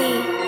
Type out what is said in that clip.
You.